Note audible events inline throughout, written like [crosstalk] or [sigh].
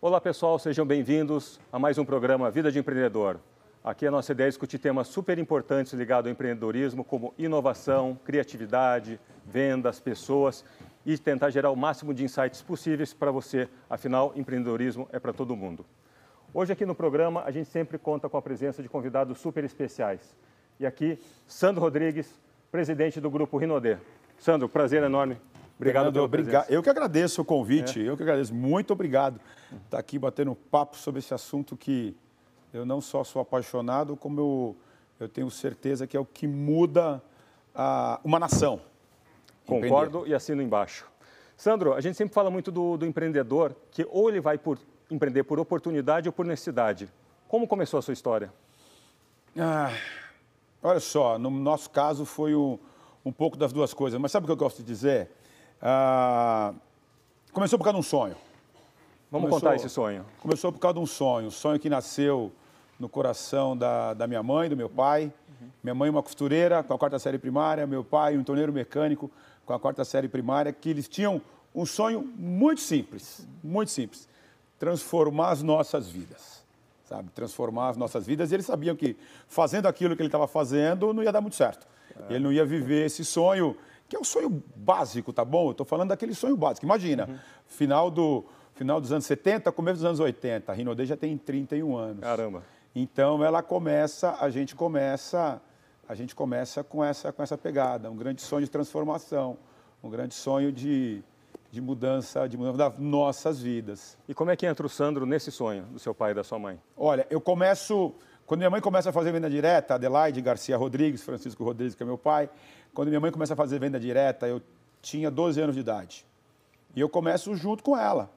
Olá pessoal, sejam bem-vindos a mais um programa Vida de Empreendedor. Aqui a nossa ideia é discutir temas super importantes ligados ao empreendedorismo, como inovação, criatividade, vendas, pessoas e tentar gerar o máximo de insights possíveis para você. Afinal, empreendedorismo é para todo mundo. Hoje aqui no programa a gente sempre conta com a presença de convidados super especiais. E aqui, Sandro Rodrigues, presidente do Grupo Rinodê. Sandro, prazer enorme. Obrigado pela obrigado. Eu que agradeço o convite, eu que agradeço. Muito obrigado por estar aqui batendo um papo sobre esse assunto que eu não só sou apaixonado, como eu, eu tenho certeza que é o que muda a- uma nação. Concordo e assino embaixo. Sandro, a gente sempre fala muito do, do empreendedor que ou ele vai por empreender por oportunidade ou por necessidade. Como começou a sua história? Ah, olha só, no nosso caso foi um, um pouco das duas coisas, mas sabe o que eu gosto de dizer? Ah, começou por causa de um sonho. Vamos Começou- contar esse sonho. Começou por causa de um sonho, um sonho que nasceu no coração da, da minha mãe, do meu pai. Minha mãe uma costureira com a quarta série primária, meu pai um torneiro mecânico com a quarta série primária, que eles tinham um sonho muito simples, muito simples, transformar as nossas vidas, sabe? Transformar as nossas vidas. E eles sabiam que fazendo aquilo que ele estava fazendo não ia dar muito certo. Ele não ia viver esse sonho, que é um sonho básico, tá bom? Eu estou falando daquele sonho básico. Imagina, final, do, final dos anos 70, começo dos anos 80. A Rinodê já tem 31 anos. Caramba. Então ela começa, a gente começa, a gente começa com essa, com essa pegada, um grande sonho de transformação, um grande sonho de, de mudança, de mudança das nossas vidas. E como é que entra o Sandro nesse sonho do seu pai e da sua mãe? Olha, eu começo. Quando minha mãe começa a fazer venda direta, Adelaide Garcia Rodrigues, Francisco Rodrigues, que é meu pai, quando minha mãe começa a fazer venda direta, eu tinha 12 anos de idade. E eu começo junto com ela.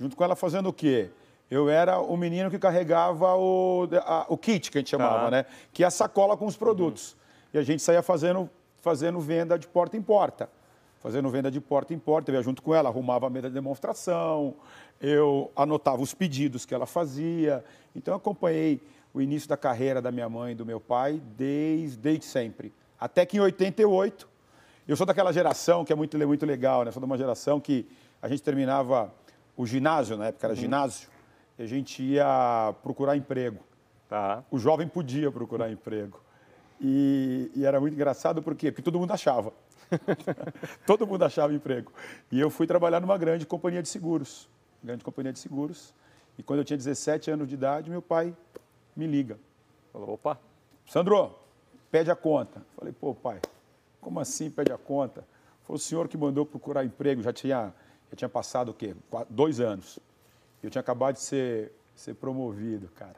Junto com ela fazendo o quê? Eu era o menino que carregava o, a- o kit, que a gente chamava, Tá. né? Que é a sacola com os produtos. E a gente saía fazendo, fazendo venda de porta em porta. Fazendo venda de porta em porta. Eu ia junto com ela, arrumava a mesa de demonstração, eu anotava os pedidos que ela fazia. Então, eu acompanhei o início da carreira da minha mãe e do meu pai desde, desde sempre. Até que em 88, eu sou daquela geração que é muito, muito legal, né? Sou de uma geração que a gente terminava o ginásio, na época era ginásio, e a gente ia procurar emprego. Tá. O jovem podia procurar emprego. E, e era muito engraçado por quê? Porque todo mundo achava. [laughs] todo mundo achava emprego. E eu fui trabalhar numa grande companhia de seguros. Grande companhia de seguros. E quando eu tinha 17 anos de idade, meu pai me liga. Falou, opa, Sandro, pede a conta. Falei, pô, pai, como assim pede a conta? Foi o senhor que mandou procurar emprego, já tinha, já tinha passado o quê? Qua- Dois anos. Eu tinha acabado de ser, ser promovido, cara.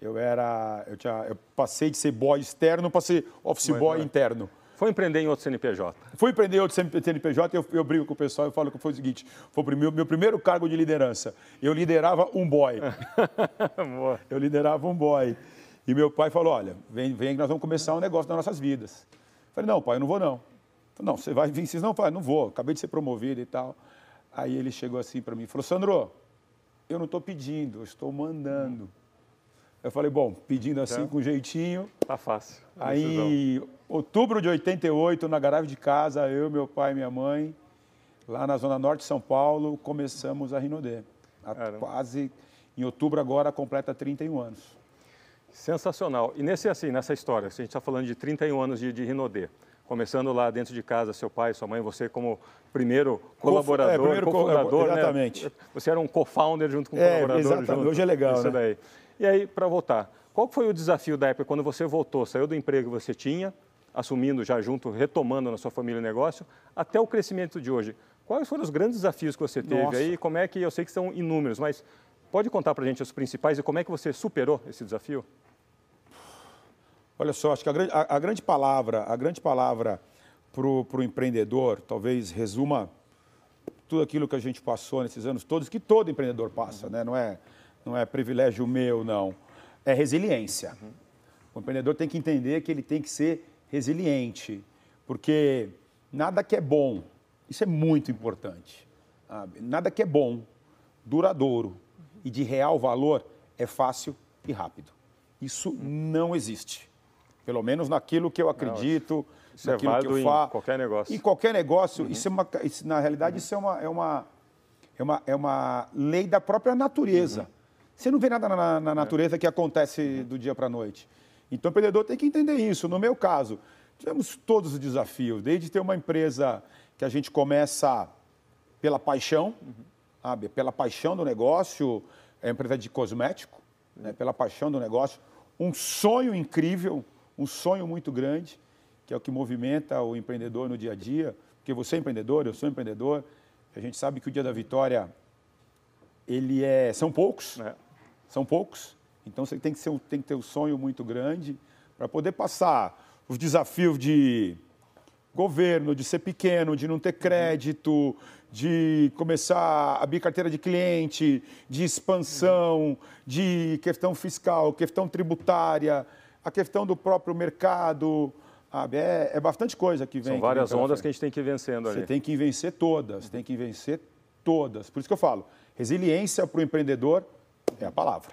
Eu era. Eu, tinha, eu passei de ser boy externo para ser office Mas, boy é. interno. Foi empreender em outro CNPJ. Fui empreender outro CNPJ, eu, eu brigo com o pessoal e falo que foi o seguinte: foi o meu, meu primeiro cargo de liderança. Eu liderava um boy. [laughs] Eu liderava um boy. E meu pai falou: Olha, vem, vem que nós vamos começar um negócio nas nossas vidas. Falei: Não, pai, eu não vou não. Falei, não, você vai vir? Vocês não, pai, não vou. Acabei de ser promovido e tal. Aí ele chegou assim para mim e falou: Sandro, eu não estou pedindo, eu estou mandando. Eu falei: Bom, pedindo assim Então. com jeitinho. Tá fácil. Aí, outubro de 88, na garagem de casa, eu, meu pai e minha mãe, lá na zona norte de São Paulo, começamos a Rinodê. Quase, em outubro agora, completa 31 anos. Sensacional. E nesse assim, nessa história, se a gente está falando de 31 anos de, de Rinodê, começando lá dentro de casa, seu pai, sua mãe, você como primeiro colaborador, é, primeiro co- cofundador, né? exatamente. Você era um co-founder junto com o É, colaborador. exatamente. junto. Hoje é legal, Isso né? daí. E aí, para voltar, qual foi o desafio da época quando você voltou, saiu do emprego que você tinha, assumindo já junto, retomando na sua família o negócio, até o crescimento de hoje? Quais foram os grandes desafios que você teve Nossa. aí? Como é que, eu sei que são inúmeros, mas pode contar para a gente os principais e como é que você superou esse desafio? Olha só, acho que a grande, a, a grande palavra, a grande palavra para o empreendedor, talvez resuma tudo aquilo que a gente passou nesses anos todos, que todo empreendedor passa, né? não, é, não é privilégio meu, não. É resiliência. O empreendedor tem que entender que ele tem que ser resiliente, porque nada que é bom, isso é muito importante, sabe? nada que é bom, duradouro e de real valor é fácil e rápido. Isso não existe. Pelo menos naquilo que eu acredito, Isso é naquilo que válido eu em faço. qualquer negócio. Em qualquer negócio, isso é uma, isso, na realidade, isso é uma, é uma, é uma, é uma lei da própria natureza. Uhum. Você não vê nada na, na natureza que acontece do dia para a noite. Então, o empreendedor tem que entender isso. No meu caso, tivemos todos os desafios, desde ter uma empresa que a gente começa pela paixão, uhum. sabe? pela paixão do negócio, é empresa de cosmético, né? pela paixão do negócio, um sonho incrível, um sonho muito grande, que é o que movimenta o empreendedor no dia a dia, porque você é empreendedor, eu sou empreendedor, a gente sabe que o dia da vitória ele é são poucos, é. São poucos, então você tem que, ser, tem que ter um sonho muito grande para poder passar os desafios de governo, de ser pequeno, de não ter crédito, de começar a abrir carteira de cliente, de expansão, de questão fiscal, questão tributária, a questão do próprio mercado. É, é bastante coisa que vem. São várias que ondas que a gente tem que ir vencendo ali. Você tem que vencer todas, tem que vencer todas. Por isso que eu falo, resiliência para o empreendedor é a palavra.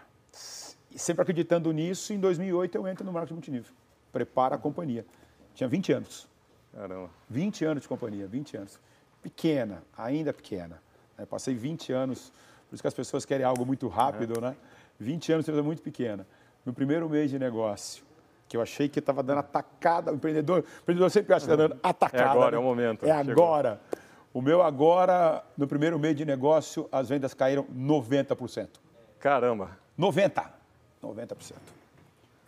E sempre acreditando nisso, em 2008 eu entro no marketing multinível. Prepara a companhia. Tinha 20 anos. Caramba. 20 anos de companhia, 20 anos. Pequena, ainda pequena. Né? Passei 20 anos, por isso que as pessoas querem algo muito rápido, é. né? 20 anos, coisa muito pequena. No primeiro mês de negócio, que eu achei que estava dando atacada, o empreendedor, o empreendedor sempre acha que está dando atacada. É agora, né? é o momento. É Chegou. agora. O meu agora, no primeiro mês de negócio, as vendas caíram 90%. Caramba. 90%. 90%.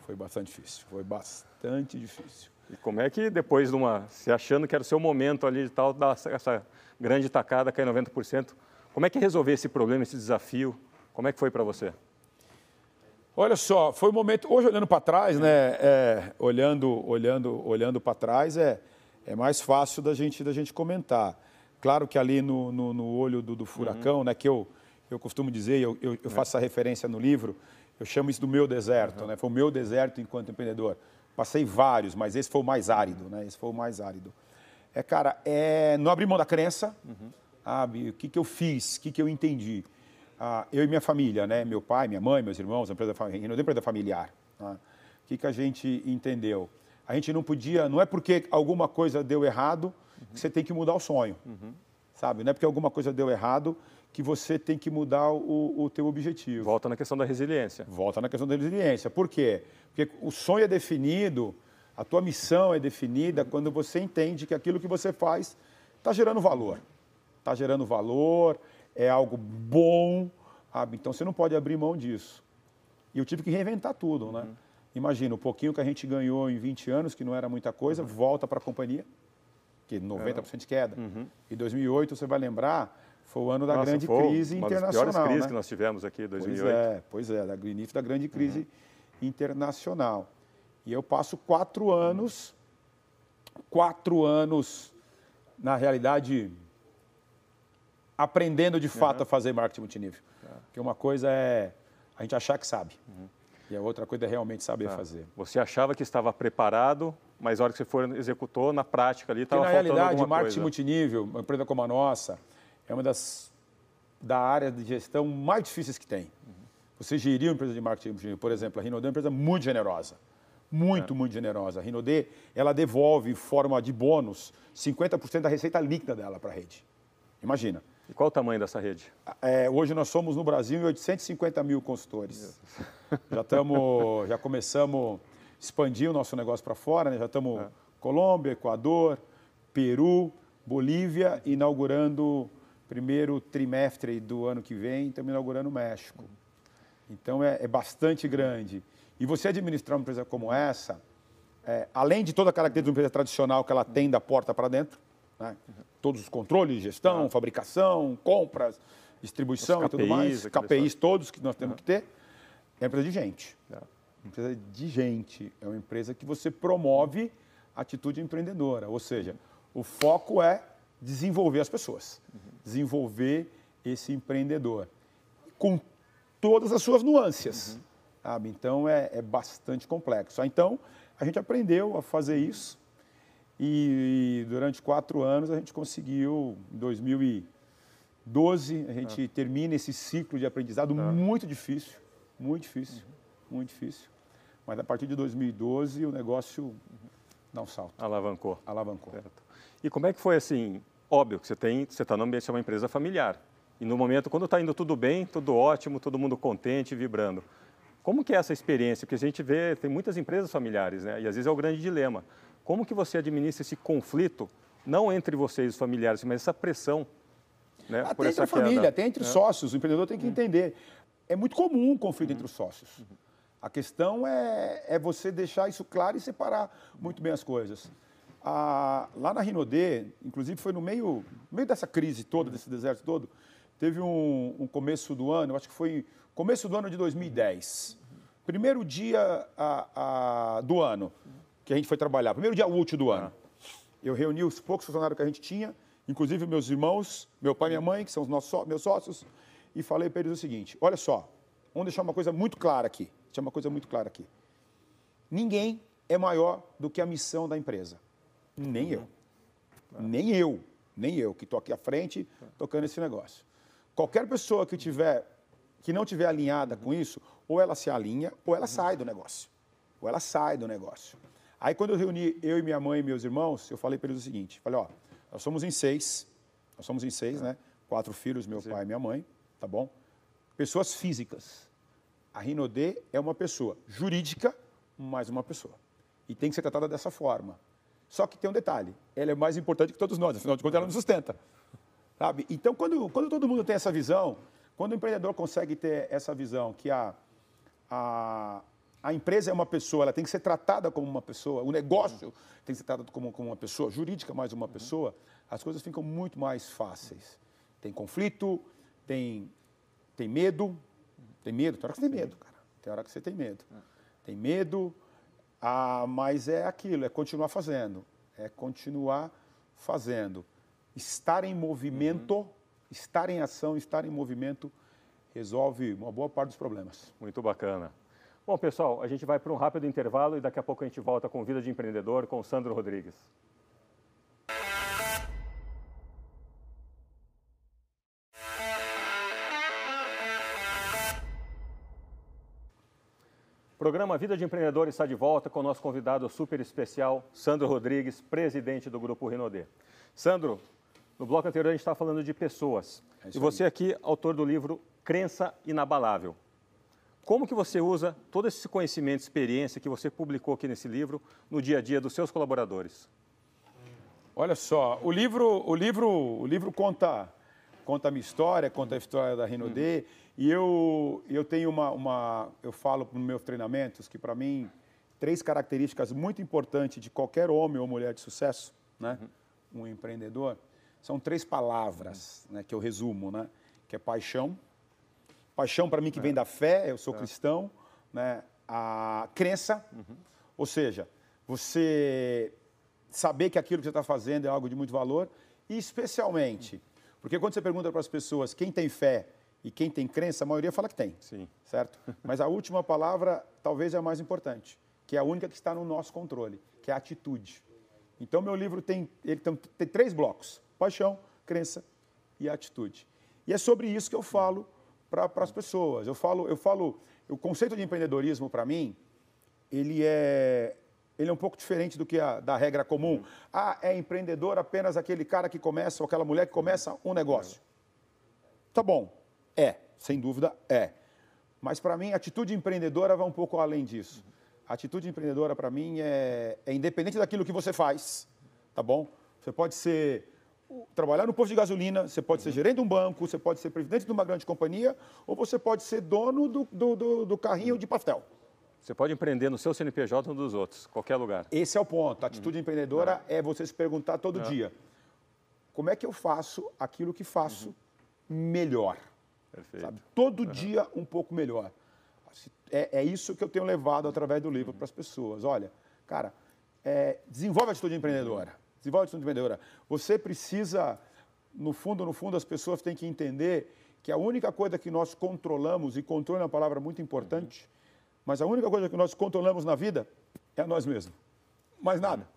Foi bastante difícil, foi bastante difícil. E como é que depois de uma, se achando que era o seu momento ali de tal, dar essa grande tacada, cair 90%, como é que resolver esse problema, esse desafio? Como é que foi para você? Olha só, foi um momento. Hoje olhando para trás, né? É, olhando, olhando, olhando para trás é, é mais fácil da gente da gente comentar. Claro que ali no, no, no olho do, do furacão, uhum. né? Que eu eu costumo dizer, eu, eu, eu faço é. essa referência no livro. Eu chamo isso do meu deserto, uhum. né? Foi o meu deserto enquanto empreendedor. Passei vários, mas esse foi o mais árido, né? Esse foi o mais árido. É, cara, é não abrir mão da crença, uhum. sabe? O que, que eu fiz, o que, que eu entendi. Ah, eu e minha família, né? Meu pai, minha mãe, meus irmãos, a empresa, a empresa familiar. Tá? O que, que a gente entendeu? A gente não podia, não é porque alguma coisa deu errado uhum. que você tem que mudar o sonho, uhum. sabe? Não é porque alguma coisa deu errado que você tem que mudar o, o teu objetivo. Volta na questão da resiliência. Volta na questão da resiliência. Por quê? Porque o sonho é definido, a tua missão é definida quando você entende que aquilo que você faz está gerando valor. Está gerando valor, é algo bom, sabe? então você não pode abrir mão disso. E eu tive que reinventar tudo, né? Uhum. Imagina, o pouquinho que a gente ganhou em 20 anos, que não era muita coisa, uhum. volta para a companhia, que 90% de queda. Uhum. Em 2008, você vai lembrar, foi o ano da Nossa, grande crise uma internacional. Uma das piores crises né? que nós tivemos aqui em 2008. Pois é, pois é, da início da grande crise uhum. internacional. E eu passo quatro anos, quatro anos, na realidade, aprendendo de fato uhum. a fazer marketing multinível. Uhum. Porque uma coisa é a gente achar que sabe. Uhum. E a outra coisa é realmente saber tá. fazer. Você achava que estava preparado, mas a hora que você for executou, na prática ali estava faltando Na realidade, marketing coisa. multinível, uma empresa como a nossa, é uma das da área de gestão mais difíceis que tem. Você gerir uma empresa de marketing, por exemplo, a Rinode é uma empresa muito generosa. Muito, é. muito generosa. A Rinode, ela devolve em forma de bônus 50% da receita líquida dela para a rede. Imagina. E qual o tamanho dessa rede? É, hoje nós somos no Brasil 850 mil consultores. Já estamos, já começamos a expandir o nosso negócio para fora, né? já estamos é. Colômbia, Equador, Peru, Bolívia, inaugurando primeiro trimestre do ano que vem, estamos inaugurando o México. Então é, é, bastante grande. E você administrar uma empresa como essa, é, além de toda a característica de uma empresa tradicional que ela tem da porta para dentro, né? todos os controles de gestão, fabricação, compras, distribuição KPIs, e tudo mais, KPIs todos que nós temos que ter, é uma empresa de gente. É. Uma empresa de gente. É uma empresa que você promove atitude empreendedora. Ou seja, o foco é desenvolver as pessoas, desenvolver esse empreendedor, com todas as suas nuances. Uhum. Sabe? Então é, é, bastante complexo. Então a gente aprendeu a fazer isso e, durante quatro anos a gente conseguiu, em 2012, a gente ah. termina esse ciclo de aprendizado ah. muito difícil, muito difícil, uhum. muito difícil. Mas a partir de 2012 o negócio dá um salto. Alavancou. Alavancou. Certo. E como é que foi assim? Óbvio que você tem, você está no ambiente, é uma empresa familiar. E no momento, quando está indo tudo bem, tudo ótimo, todo mundo contente, vibrando. Como que é essa experiência? Porque a gente vê, tem muitas empresas familiares, né? E às vezes é o grande dilema. Como que você administra esse conflito, não entre vocês, os familiares, mas essa pressão né, até entre a família, queda, até entre né? sócios. O empreendedor tem que entender. É muito comum um conflito uhum. entre os sócios. Uhum. A questão é, é você deixar isso claro e separar muito bem as coisas. Ah, lá na Rinodê, inclusive foi no meio, no meio dessa crise toda, desse deserto todo, teve um, um começo do ano, acho que foi começo do ano de 2010. Primeiro dia a, a, do ano que a gente foi trabalhar, primeiro dia útil do ano. Eu reuni os poucos funcionários que a gente tinha, inclusive meus irmãos, meu pai e minha mãe, que são os nossos, meus sócios, e falei para eles o seguinte: olha só, vamos deixar uma coisa muito clara aqui. Deixar uma coisa muito clara aqui. Ninguém é maior do que a missão da empresa. Nem eu. Nem eu. Nem eu, que estou aqui à frente tocando esse negócio. Qualquer pessoa que tiver que não tiver alinhada com isso, ou ela se alinha, ou ela sai do negócio. Ou ela sai do negócio. Aí quando eu reuni eu e minha mãe e meus irmãos, eu falei para eles o seguinte, falei, ó, nós somos em seis, nós somos em seis, né? Quatro filhos, meu Sim. pai e minha mãe, tá bom? Pessoas físicas. A Rinodê é uma pessoa jurídica, mais uma pessoa. E tem que ser tratada dessa forma. Só que tem um detalhe, ela é mais importante que todos nós, afinal de contas ela nos sustenta. Sabe? Então, quando, quando todo mundo tem essa visão, quando o empreendedor consegue ter essa visão que a, a, a empresa é uma pessoa, ela tem que ser tratada como uma pessoa, o negócio tem que ser tratado como, como uma pessoa, jurídica mais uma pessoa, as coisas ficam muito mais fáceis. Tem conflito, tem, tem medo, tem medo, tem hora que você tem medo, cara. Tem hora que você tem medo. Tem medo, ah, mas é aquilo, é continuar fazendo. É continuar fazendo. Estar em movimento, uhum. estar em ação, estar em movimento resolve uma boa parte dos problemas. Muito bacana. Bom, pessoal, a gente vai para um rápido intervalo e daqui a pouco a gente volta com Vida de Empreendedor com o Sandro Rodrigues. Programa Vida de Empreendedor está de volta com o nosso convidado super especial, Sandro Rodrigues, presidente do Grupo Rinodê. Sandro, no bloco anterior a gente estava falando de pessoas. É e você aqui, autor do livro Crença Inabalável. Como que você usa todo esse conhecimento, experiência que você publicou aqui nesse livro no dia a dia dos seus colaboradores? Olha só, o livro, o livro, o livro conta, conta a minha história, conta a história da Rinodê. Hum. E eu, eu tenho uma, uma eu falo nos meus treinamentos que para mim três características muito importantes de qualquer homem ou mulher de sucesso, né, uhum. um empreendedor, são três palavras, né, que eu resumo, né, que é paixão, paixão para mim que é. vem da fé, eu sou é. cristão, né, a crença, uhum. ou seja, você saber que aquilo que você está fazendo é algo de muito valor e especialmente, porque quando você pergunta para as pessoas quem tem fé e quem tem crença, a maioria fala que tem. Sim. Certo? [laughs] Mas a última palavra talvez é a mais importante, que é a única que está no nosso controle, que é a atitude. Então, meu livro tem, ele tem, tem três blocos: paixão, crença e atitude. E é sobre isso que eu falo para as pessoas. Eu falo, eu falo, o conceito de empreendedorismo para mim, ele é, ele é um pouco diferente do que a da regra comum. Ah, é empreendedor apenas aquele cara que começa ou aquela mulher que começa um negócio. Tá bom, é, sem dúvida é. Mas para mim, a atitude empreendedora vai um pouco além disso. A atitude empreendedora para mim é, é independente daquilo que você faz, tá bom? Você pode ser trabalhar no posto de gasolina, você pode ser gerente de um banco, você pode ser presidente de uma grande companhia, ou você pode ser dono do, do, do, do carrinho de pastel. Você pode empreender no seu CNPJ ou dos outros, qualquer lugar. Esse é o ponto. A atitude uhum. empreendedora é. é você se perguntar todo é. dia: como é que eu faço aquilo que faço uhum. melhor? Perfeito. Sabe? Todo uhum. dia um pouco melhor. É, é, isso que eu tenho levado através do livro uhum. para as pessoas. Olha, cara, é, desenvolve a atitude empreendedora. Desenvolve a atitude empreendedora. Você precisa, no fundo, no fundo, as pessoas têm que entender que a única coisa que nós controlamos, e controle é uma palavra muito importante, uhum. mas a única coisa que nós controlamos na vida é a nós mesmos. Mais nada.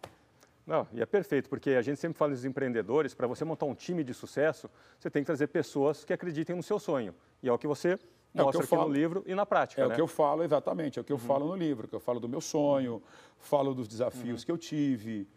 Não, e é perfeito, porque a gente sempre fala dos empreendedores, para você montar um time de sucesso, você tem que trazer pessoas que acreditem no seu sonho. E é o que você é mostra que aqui falo. no livro e na prática. É né? o que eu falo, exatamente, é o que eu uhum. falo no livro, que eu falo do meu sonho, falo dos desafios uhum. que eu tive,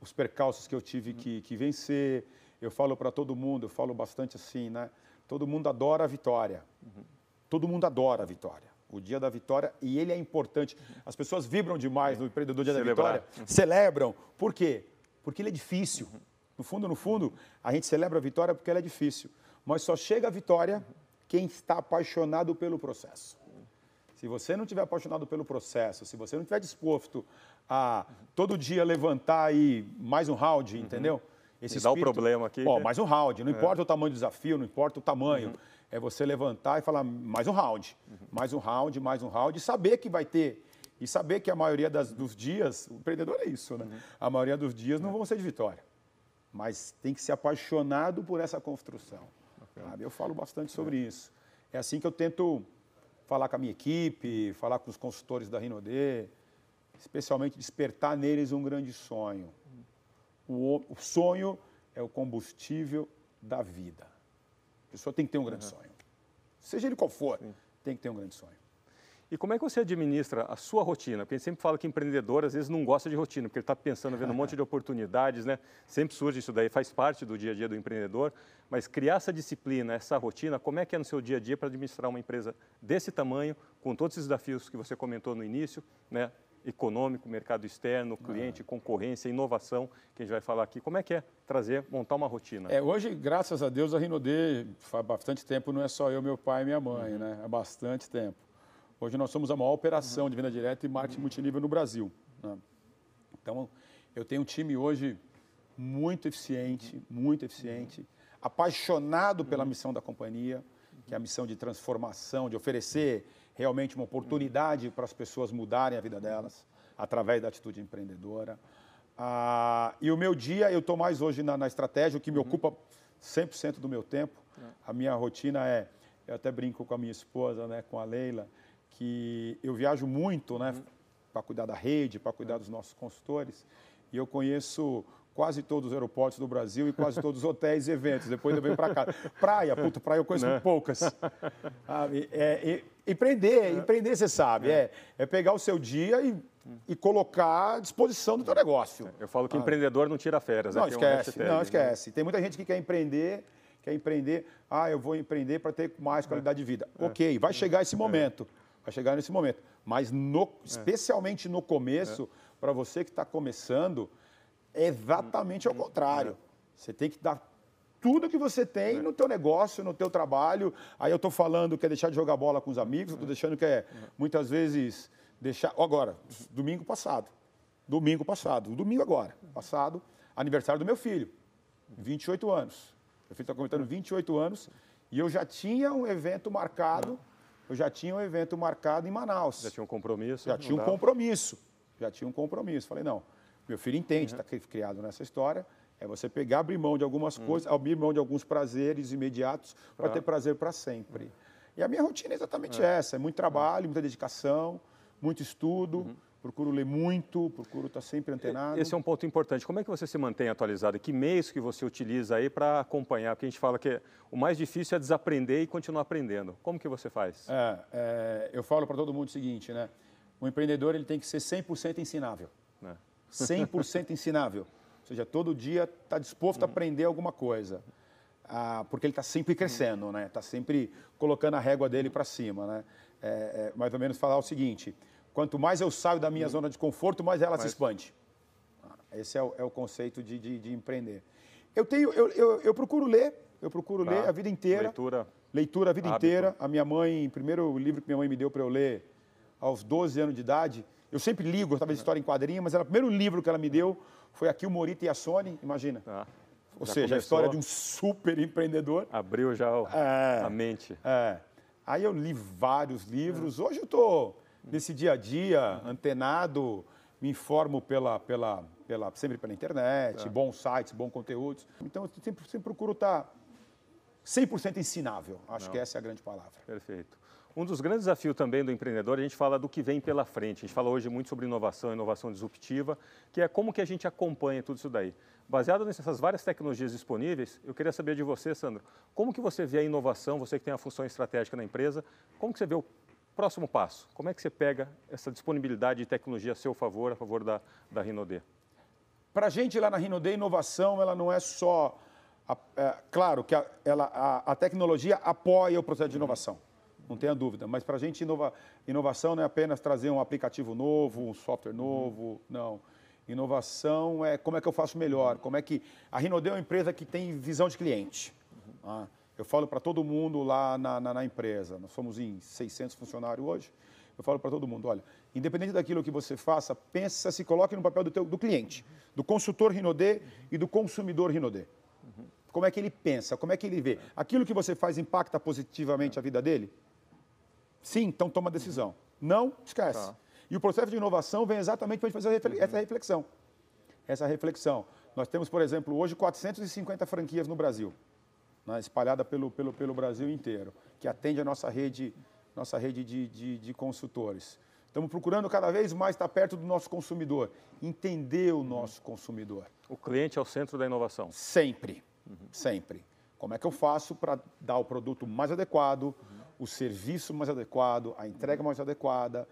os percalços que eu tive uhum. que, que vencer. Eu falo para todo mundo, eu falo bastante assim, né? Todo mundo adora a vitória. Uhum. Todo mundo adora a vitória. O dia da vitória, e ele é importante. As pessoas vibram demais no empreendedor dia Celebrar. da vitória. Celebram. Por quê? Porque ele é difícil. No fundo, no fundo, a gente celebra a vitória porque ela é difícil. Mas só chega a vitória quem está apaixonado pelo processo. Se você não estiver apaixonado pelo processo, se você não estiver disposto a todo dia levantar aí mais um round, uhum. entendeu? Esse Me dá o problema aqui. Ó, mais um round. Não é. importa o tamanho do desafio, não importa o tamanho. Uhum. É você levantar e falar mais um round, mais um round, mais um round, e saber que vai ter. E saber que a maioria das, dos dias, o empreendedor é isso, né? Uhum. A maioria dos dias não vão ser de vitória. Mas tem que ser apaixonado por essa construção. Okay. Eu falo bastante sobre é. isso. É assim que eu tento falar com a minha equipe, falar com os consultores da Rinodê, especialmente despertar neles um grande sonho. O, o sonho é o combustível da vida. A pessoa tem que ter um grande uhum. sonho. Seja ele qual for, Sim. tem que ter um grande sonho. E como é que você administra a sua rotina? Porque a gente sempre fala que empreendedor às vezes não gosta de rotina, porque ele está pensando, vendo um monte de [laughs] oportunidades, né? Sempre surge isso daí, faz parte do dia a dia do empreendedor. Mas criar essa disciplina, essa rotina, como é que é no seu dia a dia para administrar uma empresa desse tamanho, com todos esses desafios que você comentou no início, né? Econômico, mercado externo, cliente, concorrência, inovação, que a gente vai falar aqui. Como é que é trazer, montar uma rotina? É, hoje, graças a Deus, a Rinodê, faz bastante tempo, não é só eu, meu pai e minha mãe, uhum. né? Há bastante tempo. Hoje nós somos a maior operação uhum. de venda direta e marketing multinível no Brasil. Né? Então, eu tenho um time hoje muito eficiente, muito eficiente, apaixonado pela uhum. missão da companhia, que é a missão de transformação, de oferecer realmente uma oportunidade para as pessoas mudarem a vida delas através da atitude empreendedora. Ah, e o meu dia, eu estou mais hoje na, na, estratégia, o que me uhum. ocupa 100% do meu tempo. É. A minha rotina é, eu até brinco com a minha esposa, né, com a Leila, que eu viajo muito né, uhum. para cuidar da rede, para cuidar é. dos nossos consultores. E eu conheço quase todos os aeroportos do Brasil e quase todos os hotéis e eventos. Depois eu venho para cá. Praia, puto, praia eu conheço Não. Né? poucas. É, é, empreender, é. empreender você sabe, é. é, é pegar o seu dia e, e colocar à disposição do teu negócio. Eu falo que ah. empreendedor não tira férias. Não, esquece, um não, né? esquece. Tem muita gente que quer empreender, quer empreender, ah, eu vou empreender para ter mais qualidade de vida. É. Ok, vai chegar esse momento, vai chegar nesse momento. Mas no, especialmente no começo, para você que está começando, é exatamente ao contrário. Você tem que dar tudo que você tem no teu negócio, no teu trabalho. Aí eu estou falando que é deixar de jogar bola com os amigos, estou deixando que é muitas vezes deixar. Agora, domingo passado. Domingo passado. Domingo agora. Passado, aniversário do meu filho. 28 anos. Meu filho está comentando 28 anos. E eu já tinha um evento marcado. Eu já tinha um evento marcado em Manaus. Já tinha um compromisso? Já tinha um compromisso. Já tinha um compromisso. Falei, não, meu filho entende, está uhum. criado nessa história. É você pegar, abrir mão de algumas uhum. coisas, abrir mão de alguns prazeres imediatos para ter prazer para sempre. Uhum. E a minha rotina é exatamente é. essa: é muito trabalho, muita dedicação, muito estudo. Uhum. Procuro ler muito, procuro estar tá sempre antenado. Esse é um ponto importante. Como é que você se mantém atualizado? Que meios que você utiliza aí para acompanhar? Porque a gente fala que o mais difícil é desaprender e continuar aprendendo. Como que você faz? É, é, eu falo para todo mundo o seguinte, né? O empreendedor ele tem que ser 100% ensinável. É. 100% ensinável. Ou seja, todo dia está disposto a uhum. aprender alguma coisa. Ah, porque ele está sempre crescendo, né? Está sempre colocando a régua dele para cima, né? É, é, mais ou menos falar o seguinte: quanto mais eu saio da minha uhum. zona de conforto, mais ela Mas... se expande. Ah, esse é o, é o conceito de, de, de, empreender. Eu tenho, eu, eu, eu procuro ler, eu procuro tá. ler a vida inteira. Leitura. Leitura a vida Hábito. inteira. A minha mãe, o primeiro livro que minha mãe me deu para eu ler aos 12 anos de idade, eu sempre ligo, gostava de história em quadrinho, mas era o primeiro livro que ela me deu foi aqui o Morita e a Sony, imagina. Ah, Ou seja, a história de um super empreendedor. Abriu já o, é, a mente. É. Aí eu li vários livros. Hoje eu estou nesse dia a dia, antenado, me informo pela, pela, pela, sempre pela internet, é. bons sites, bons conteúdos. Então eu sempre, sempre procuro estar 100% ensinável. Acho Não. que essa é a grande palavra. Perfeito. Um dos grandes desafios também do empreendedor, a gente fala do que vem pela frente. A gente fala hoje muito sobre inovação, inovação disruptiva, que é como que a gente acompanha tudo isso daí. Baseado nessas várias tecnologias disponíveis, eu queria saber de você, Sandro, como que você vê a inovação, você que tem a função estratégica na empresa, como que você vê o próximo passo? Como é que você pega essa disponibilidade de tecnologia a seu favor, a favor da, da Rinodê? Para a gente lá na Rinodê, inovação ela não é só A, é, claro que a, ela, a, a, tecnologia apoia o processo de inovação, não tenha dúvida. Mas para a gente, inova, inovação não é apenas trazer um aplicativo novo, um software novo, não. Inovação é como é que eu faço melhor, como é que... A Rinode é uma empresa que tem visão de cliente. Ah, eu falo para todo mundo lá na, na, na, empresa, nós somos em 600 funcionários hoje, eu falo para todo mundo, olha, independente daquilo que você faça, pensa, se coloque no papel do, teu, do cliente, do consultor Rinode e do consumidor Rinode. Como é que ele pensa, como é que ele vê? Aquilo que você faz impacta positivamente a vida dele? Sim, então toma decisão. Não, esquece. Tá. E o processo de inovação vem exatamente para a gente fazer essa reflexão. Essa reflexão. Nós temos, por exemplo, hoje 450 franquias no Brasil, né, espalhada pelo, pelo, pelo Brasil inteiro, que atende a nossa rede, nossa rede de, de, de consultores. Estamos procurando cada vez mais estar perto do nosso consumidor, entender o nosso consumidor. O cliente é o centro da inovação. Sempre, uhum. sempre. Como é que eu faço para dar o produto mais adequado, uhum. o serviço mais adequado, a entrega mais adequada,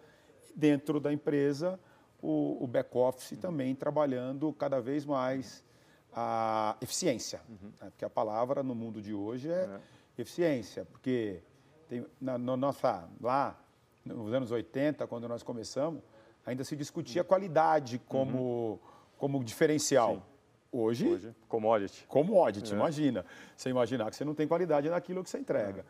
dentro da empresa, o, o back-office também trabalhando cada vez mais a eficiência. Uhum. Né? Porque a palavra no mundo de hoje é, é. eficiência, porque tem, na, na, nossa, lá nos anos 80, quando nós começamos, ainda se discutia qualidade como, uhum. como diferencial. Sim. Hoje, Hoje, commodity. Commodity, é. imagina. Você imaginar que você não tem qualidade naquilo que você entrega. É.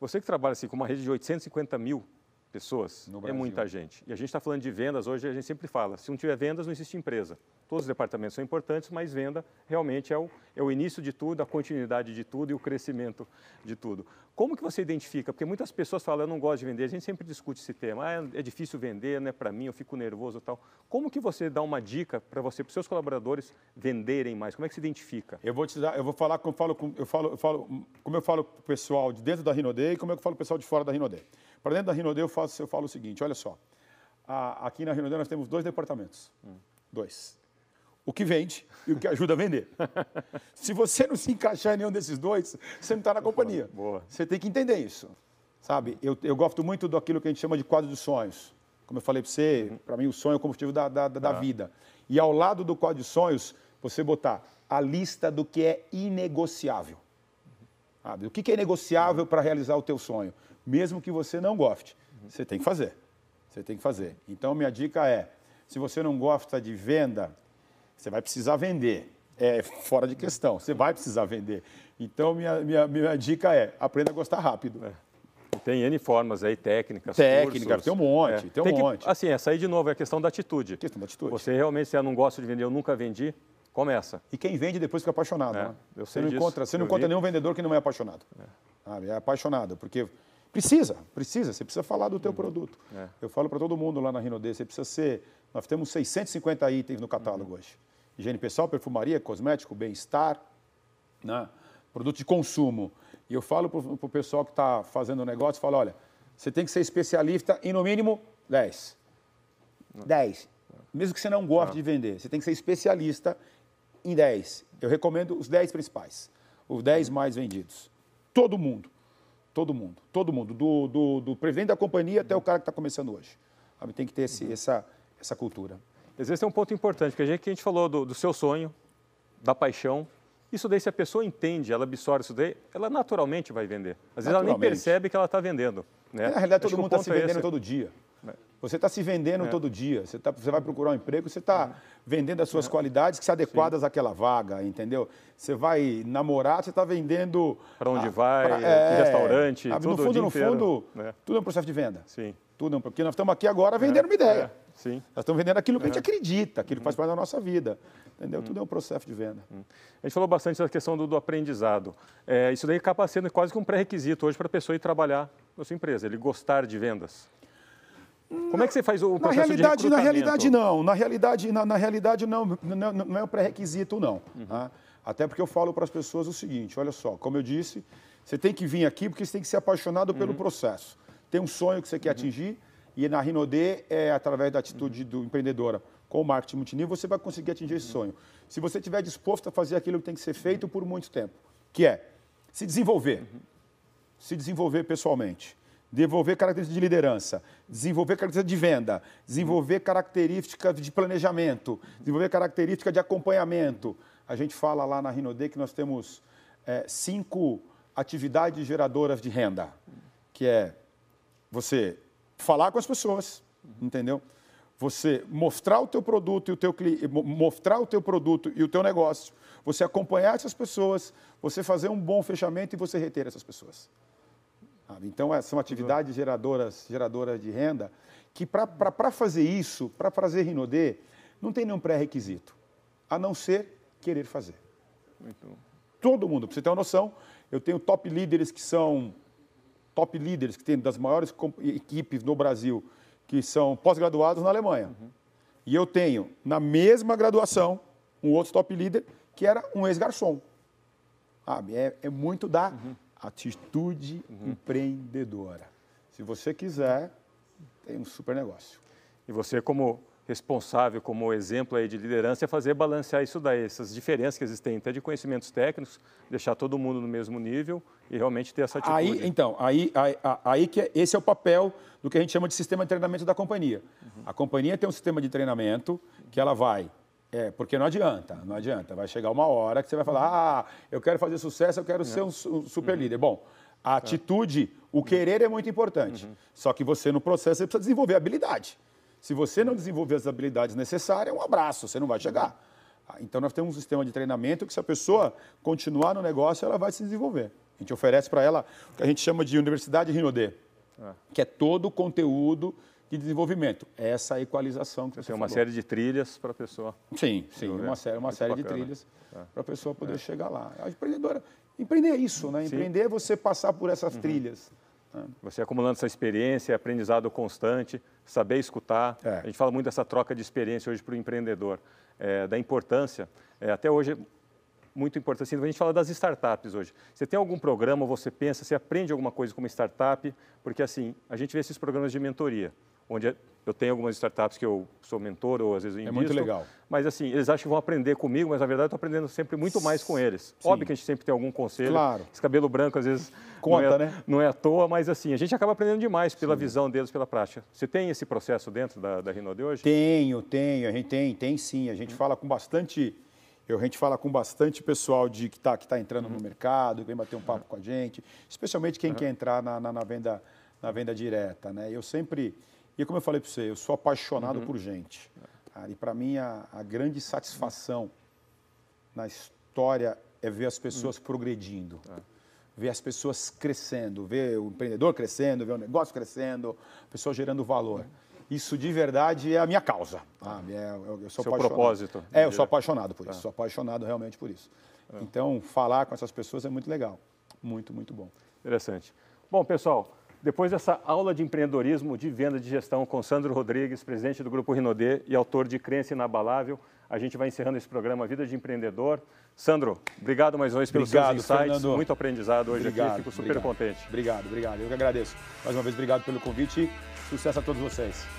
Você que trabalha assim, com uma rede de 850 mil pessoas, é muita gente. E a gente está falando de vendas, hoje a gente sempre fala, se não tiver vendas, não existe empresa. Todos os departamentos são importantes, mas venda realmente é o, é o início de tudo, a continuidade de tudo e o crescimento de tudo. Como que você identifica? Porque muitas pessoas falam, eu não gosto de vender, a gente sempre discute esse tema, ah, é difícil vender, não é para mim, eu fico nervoso e tal. Como que você dá uma dica para você, para os seus colaboradores venderem mais? Como é que se identifica? Eu vou te dar, eu vou falar como eu falo, eu falo, eu falo como eu falo para o pessoal de dentro da Rinode e como eu falo para o pessoal de fora da Rinode. Para dentro da Rinode eu, faço, eu falo o seguinte, olha só, a, aqui na Rinode nós temos dois departamentos, hum. dois o que vende e o que ajuda a vender. [laughs] se você não se encaixar em nenhum desses dois, você não está na companhia. Boa. Você tem que entender isso. Sabe, eu, eu gosto muito daquilo que a gente chama de quadro de sonhos. Como eu falei para você, uhum. para mim o sonho é o combustível da, da, da, ah. vida. E ao lado do quadro de sonhos, você botar a lista do que é inegociável. Sabe? O que é negociável para realizar o teu sonho? Mesmo que você não goste, uhum. você tem que fazer. Você tem que fazer. Então, minha dica é, se você não gosta de venda, você vai precisar vender. É fora de questão, você vai precisar vender. Então, minha, minha, minha dica é, aprenda a gostar rápido. É. Tem N formas aí, técnicas, Técnica, cursos. tem um monte, é. tem um tem monte. Que, assim, essa aí de novo é a questão da atitude. questão da atitude. Você realmente, se eu não gosto de vender, eu nunca vendi, começa. E quem vende depois fica apaixonado, é, né? Eu sei você não disso, encontra, você não encontra nenhum vendedor que não é apaixonado. É. é apaixonado, porque precisa, precisa, você precisa falar do teu uhum. produto. É. Eu falo para todo mundo lá na Rinode, você precisa ser, nós temos 650 itens no catálogo uhum. hoje higiene pessoal, perfumaria, cosmético, bem-estar, né? produto de consumo. E eu falo para o pessoal que está fazendo o negócio, falo, olha, você tem que ser especialista em no mínimo 10. 10. Mesmo que você não goste de vender, você tem que ser especialista em 10. Eu recomendo os 10 principais, os 10 mais vendidos. Todo mundo, todo mundo, todo mundo, do, do, do presidente da companhia até o cara que está começando hoje. Tem que ter esse, essa, essa cultura. Vezes tem um ponto importante, porque a gente, que a gente falou do, do seu sonho, da paixão, isso daí, se a pessoa entende, ela absorve isso daí, ela naturalmente vai vender. Às vezes ela nem percebe que ela está vendendo. Né? Na realidade, todo mundo está se é vendendo é todo dia. É. Você está se vendendo é. todo dia. Você, tá, você vai procurar um emprego, você está vendendo as suas é. qualidades que são adequadas Sim. àquela vaga, entendeu? Você vai namorar, você está vendendo. Para onde a, vai, pra, é, restaurante, tudo. No fundo, no fundo, né? tudo é um processo de venda. Sim. Tudo, porque nós estamos aqui agora vendendo uma ideia. Sim. Nós estamos vendendo aquilo que a gente acredita, aquilo que faz parte da nossa vida. Entendeu? Tudo é um processo de venda. A gente falou bastante da questão do, do aprendizado. É, isso daí acaba sendo quase que um pré-requisito hoje para a pessoa ir trabalhar na sua empresa, ele gostar de vendas. Como é que você faz o processo na realidade, de Na realidade, não. Na realidade, na, na realidade não, não, não é um pré-requisito, não. Uhum. Tá? Até porque eu falo para as pessoas o seguinte, olha só, como eu disse, você tem que vir aqui porque você tem que ser apaixonado pelo uhum. processo. Tem um sonho que você quer uhum. atingir, e na Rinode, é através da atitude do empreendedora com o marketing multinível, você vai conseguir atingir esse sonho. Se você estiver disposto a fazer aquilo que tem que ser feito por muito tempo, que é se desenvolver, se desenvolver pessoalmente, desenvolver características de liderança, desenvolver características de venda, desenvolver características de planejamento, desenvolver características de acompanhamento. A gente fala lá na Rinode que nós temos é, cinco atividades geradoras de renda, que é você falar com as pessoas, entendeu? Você mostrar o teu produto e o teu mostrar o teu produto e o teu negócio, você acompanhar essas pessoas, você fazer um bom fechamento e você reter essas pessoas. Então, é, são atividades geradoras, geradoras de renda que, para fazer isso, para fazer Rinodê, não tem nenhum pré-requisito, a não ser querer fazer. Muito. Todo mundo, para você ter uma noção, eu tenho top líderes que são top líderes, que tem das maiores equipes no Brasil, que são pós-graduados na Alemanha. Uhum. E eu tenho, na mesma graduação, um outro top líder que era um ex-garçom. Ah, é, é, muito da uhum. atitude uhum. empreendedora. Se você quiser, tem um super negócio. E você, como responsável, como exemplo aí de liderança, é fazer balancear isso daí, essas diferenças que existem até de conhecimentos técnicos, deixar todo mundo no mesmo nível e realmente ter essa atitude. Aí, então, aí, aí, aí que é, esse é o papel do que a gente chama de sistema de treinamento da companhia. Uhum. A companhia tem um sistema de treinamento que ela vai é, porque não adianta, não adianta. Vai chegar uma hora que você vai falar, uhum. ah, eu quero fazer sucesso, eu quero ser um, super uhum. líder. Bom, a atitude, o querer é muito importante. Uhum. Só que você, no processo, você precisa desenvolver habilidade. Se você não desenvolver as habilidades necessárias, é um abraço, você não vai chegar. Ah, então, nós temos um sistema de treinamento que, se a pessoa continuar no negócio, ela vai se desenvolver. A gente oferece para ela o que a gente chama de Universidade Rinodê, ah. que é todo o conteúdo de desenvolvimento. Essa é a equalização que você Tem uma série de trilhas para a pessoa. Sim, sim, uma série, uma série de trilhas é. para a pessoa poder é. chegar lá. A empreendedora, empreender é isso, né? Empreender sim. é você passar por essas uhum. trilhas. Né? Você acumulando essa experiência, aprendizado constante, saber escutar. É. A gente fala muito dessa troca de experiência hoje para o empreendedor, é, da importância. É, até hoje, muito importante. Assim, a gente fala das startups hoje. Você tem algum programa, você pensa, você aprende alguma coisa como startup? Porque assim, a gente vê esses programas de mentoria onde eu tenho algumas startups que eu sou mentor ou às vezes eu invisto. É muito legal. Mas assim, eles acham que vão aprender comigo, mas na verdade eu estou aprendendo sempre muito mais com eles. Sim. Óbvio que a gente sempre tem algum conselho. Claro. Esse cabelo branco às vezes Conta, não, é, né? não é à toa, mas assim, a gente acaba aprendendo demais pela sim. visão deles, pela prática. Você tem esse processo dentro da, da Rinode hoje? Tenho, tenho. A gente tem, tem sim. A gente fala com bastante... Eu, a gente fala com bastante pessoal de, que está que tá entrando uhum. no mercado, que vem bater um papo com a gente, especialmente quem uhum. quer entrar na, na, na, venda, na venda direta. Né? Eu sempre e como eu falei para você, eu sou apaixonado uhum. por gente. e para mim a, a, grande satisfação na história é ver as pessoas uhum. progredindo. É. Ver as pessoas crescendo, ver o empreendedor crescendo, ver o negócio crescendo, a pessoa gerando valor. Isso de verdade é a minha causa. Ah, é, eu, eu sou Seu apaixonado. propósito. É, eu sou apaixonado por isso. É. Sou apaixonado realmente por isso. É. Então, falar com essas pessoas é muito legal. Muito, muito bom. Interessante. Bom, pessoal, depois dessa aula de empreendedorismo, de venda de gestão com Sandro Rodrigues, presidente do Grupo Rinodê e autor de Crença Inabalável, a gente vai encerrando esse programa Vida de Empreendedor. Sandro, obrigado mais uma vez pelos obrigado, seus insights, Fernando. muito aprendizado hoje obrigado, aqui, fico super obrigado. contente. Obrigado, obrigado. Eu que agradeço. Mais uma vez, obrigado pelo convite e sucesso a todos vocês.